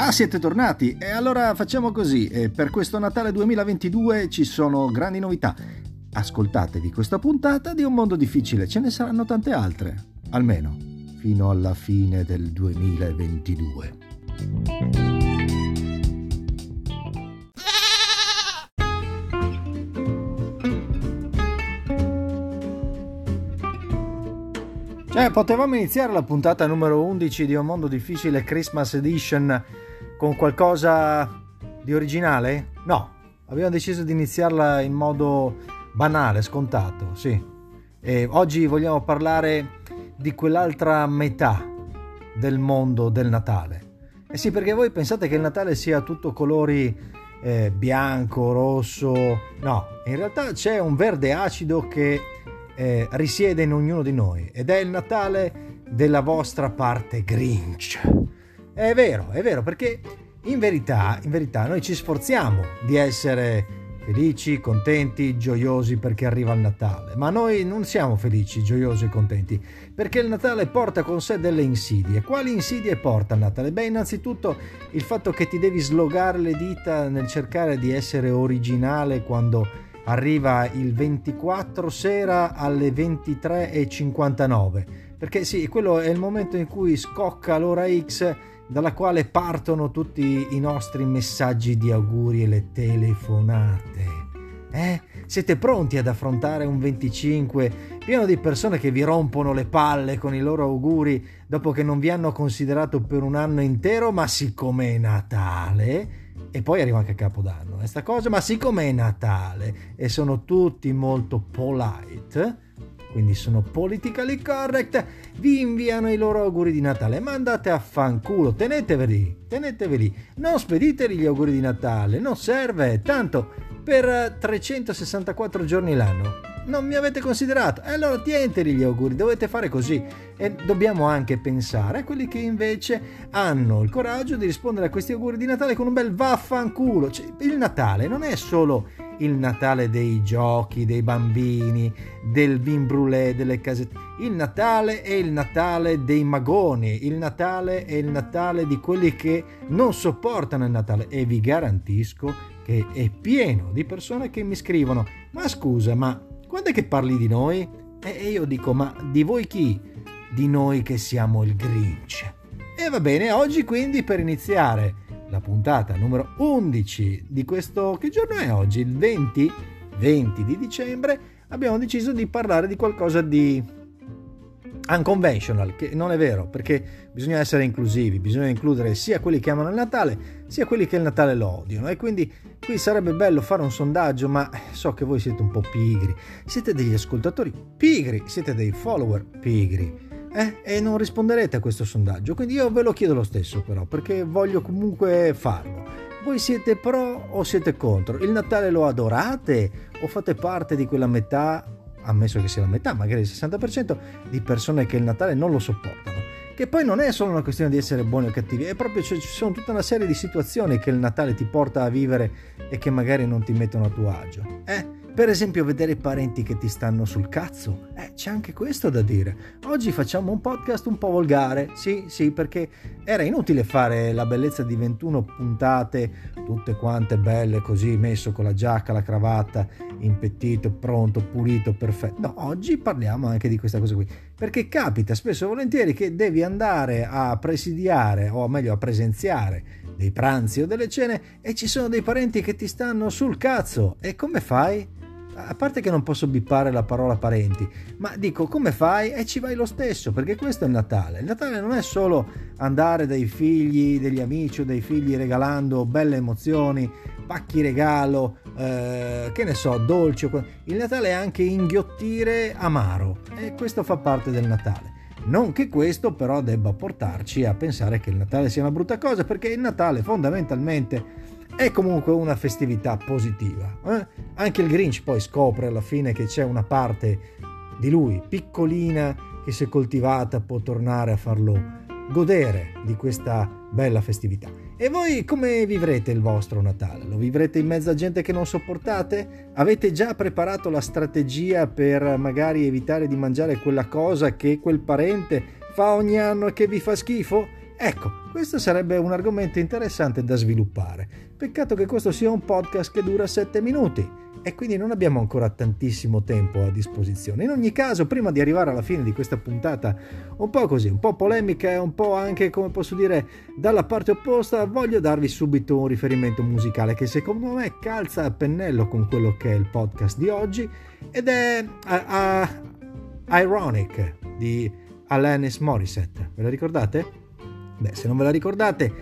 Ah, siete tornati? E allora facciamo così. Per questo Natale 2022 ci sono grandi novità. Ascoltatevi questa puntata di Un mondo difficile, ce ne saranno tante altre, almeno fino alla fine del 2022. Cioè, potevamo iniziare la puntata numero 11 di Un mondo difficile Christmas Edition con qualcosa di originale? No, abbiamo deciso di iniziarla in modo banale, scontato, sì. E oggi vogliamo parlare di quell'altra metà del mondo del Natale. Eh sì, perché voi pensate che il Natale sia tutto colori eh, bianco, rosso. No, in realtà c'è un verde acido che eh, risiede in ognuno di noi ed è il Natale della vostra parte Grinch. È vero, è vero, perché in verità, in verità noi ci sforziamo di essere felici, contenti, gioiosi perché arriva il Natale, ma noi non siamo felici, gioiosi e contenti perché il Natale porta con sé delle insidie. Quali insidie porta il Natale? Beh, innanzitutto il fatto che ti devi slogare le dita nel cercare di essere originale quando arriva il 24 sera alle 23.59 perché sì, quello è il momento in cui scocca l'ora X dalla quale partono tutti i nostri messaggi di auguri e le telefonate. Eh? Siete pronti ad affrontare un 25 pieno di persone che vi rompono le palle con i loro auguri dopo che non vi hanno considerato per un anno intero, ma siccome è Natale, e poi arriva anche Capodanno, eh, cosa, ma siccome è Natale e sono tutti molto polite, quindi sono politically correct, vi inviano i loro auguri di Natale. Ma andate a fanculo, teneteveli, teneteveli. Non spediteli gli auguri di Natale, non serve, tanto per 364 giorni l'anno non mi avete considerato. E allora tienteli gli auguri, dovete fare così. E dobbiamo anche pensare a quelli che invece hanno il coraggio di rispondere a questi auguri di Natale con un bel vaffanculo. Cioè, il Natale non è solo il Natale dei giochi, dei bambini, del vin brûlé, delle casette. Il Natale è il Natale dei magoni, il Natale è il Natale di quelli che non sopportano il Natale e vi garantisco che è pieno di persone che mi scrivono ma scusa ma quando è che parli di noi? E io dico, ma di voi chi? Di noi che siamo il Grinch. E va bene, oggi quindi per iniziare la puntata numero 11 di questo... Che giorno è oggi? Il 20? 20 di dicembre abbiamo deciso di parlare di qualcosa di unconventional, che non è vero, perché bisogna essere inclusivi, bisogna includere sia quelli che amano il Natale, sia quelli che il Natale lo odiano. E quindi qui sarebbe bello fare un sondaggio, ma so che voi siete un po' pigri, siete degli ascoltatori pigri, siete dei follower pigri. Eh? E non risponderete a questo sondaggio, quindi io ve lo chiedo lo stesso però, perché voglio comunque farlo. Voi siete pro o siete contro? Il Natale lo adorate o fate parte di quella metà ammesso che sia la metà, magari il 60% di persone che il Natale non lo sopportano. Che poi non è solo una questione di essere buoni o cattivi, è proprio cioè, ci sono tutta una serie di situazioni che il Natale ti porta a vivere e che magari non ti mettono a tuo agio. Eh? Per esempio vedere parenti che ti stanno sul cazzo. Eh, c'è anche questo da dire. Oggi facciamo un podcast un po' volgare, sì, sì, perché era inutile fare la bellezza di 21 puntate, tutte quante belle così, messo con la giacca, la cravatta, impettito, pronto, pulito, perfetto. No, oggi parliamo anche di questa cosa qui, perché capita spesso e volentieri che devi andare a presidiare, o meglio a presenziare, dei pranzi o delle cene e ci sono dei parenti che ti stanno sul cazzo. E come fai? A parte che non posso bippare la parola parenti, ma dico come fai e ci vai lo stesso, perché questo è il Natale. Il Natale non è solo andare dai figli, degli amici o dai figli regalando belle emozioni, pacchi regalo, eh, che ne so, dolci. Il Natale è anche inghiottire amaro e questo fa parte del Natale. Non che questo però debba portarci a pensare che il Natale sia una brutta cosa, perché il Natale fondamentalmente è comunque una festività positiva. Eh? Anche il Grinch poi scopre alla fine che c'è una parte di lui piccolina che se coltivata può tornare a farlo godere di questa bella festività. E voi come vivrete il vostro Natale? Lo vivrete in mezzo a gente che non sopportate? Avete già preparato la strategia per magari evitare di mangiare quella cosa che quel parente fa ogni anno e che vi fa schifo? Ecco, questo sarebbe un argomento interessante da sviluppare. Peccato che questo sia un podcast che dura 7 minuti e quindi non abbiamo ancora tantissimo tempo a disposizione. In ogni caso, prima di arrivare alla fine di questa puntata, un po' così, un po' polemica e un po' anche, come posso dire, dalla parte opposta, voglio darvi subito un riferimento musicale che secondo me calza a pennello con quello che è il podcast di oggi ed è uh, uh, Ironic di Alanis Morissette. Ve la ricordate? Beh, se non ve la ricordate,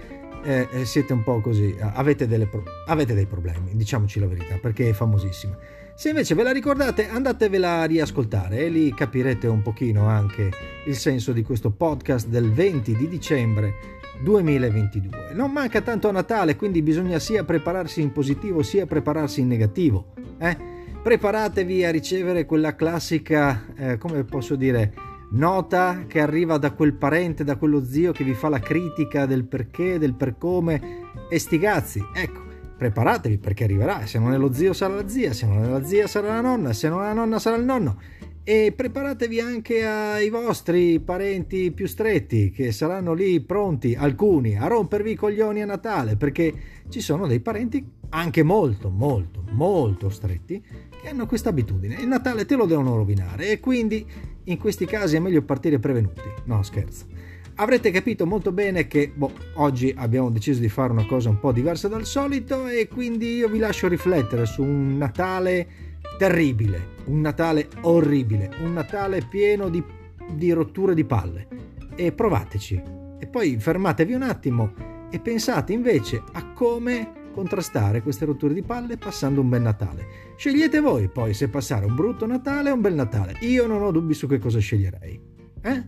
eh, eh, siete un po' così, avete, pro- avete, dei problemi, diciamoci la verità, perché è famosissima. Se invece ve la ricordate, andatevela a riascoltare e lì capirete un pochino anche il senso di questo podcast del 20 di dicembre 2022. Non manca tanto a Natale, quindi bisogna sia prepararsi in positivo sia prepararsi in negativo. Eh? Preparatevi a ricevere quella classica, eh, come posso dire, nota che arriva da quel parente, da quello zio che vi fa la critica del perché, del per come e sti cazzi. Ecco, preparatevi perché arriverà, se non è lo zio sarà la zia, se non è la zia sarà la nonna, se non è la nonna sarà il nonno. E preparatevi anche ai vostri parenti più stretti che saranno lì pronti, alcuni, a rompervi i coglioni a Natale perché ci sono dei parenti anche molto, molto, molto stretti che hanno questa abitudine. Il Natale te lo devono rovinare e quindi in questi casi è meglio partire prevenuti. No, scherzo. Avrete capito molto bene che boh, oggi abbiamo deciso di fare una cosa un po' diversa dal solito e quindi io vi lascio riflettere su un Natale terribile, un Natale orribile, un Natale pieno di, di rotture di palle. E provateci. E poi fermatevi un attimo e pensate invece a come contrastare queste rotture di palle passando un bel Natale. Scegliete voi poi se passare un brutto Natale o un bel Natale. Io non ho dubbi su che cosa sceglierei. Eh?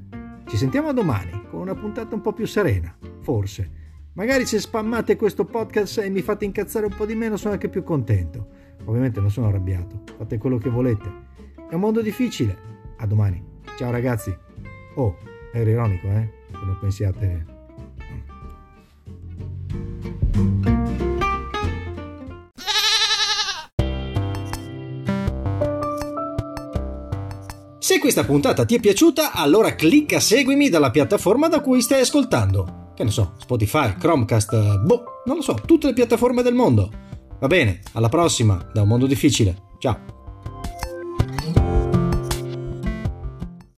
Ci sentiamo domani una puntata un po' più serena, forse. Magari se spammate questo podcast e mi fate incazzare un po' di meno sono anche più contento. Ovviamente non sono arrabbiato, fate quello che volete. È un mondo difficile. A domani. Ciao ragazzi. Oh, ero ironico, eh? Che non pensiate Se questa puntata ti è piaciuta, allora clicca seguimi dalla piattaforma da cui stai ascoltando. Che ne so, Spotify, Chromecast, boh, non lo so, tutte le piattaforme del mondo. Va bene, alla prossima, da un mondo difficile. Ciao.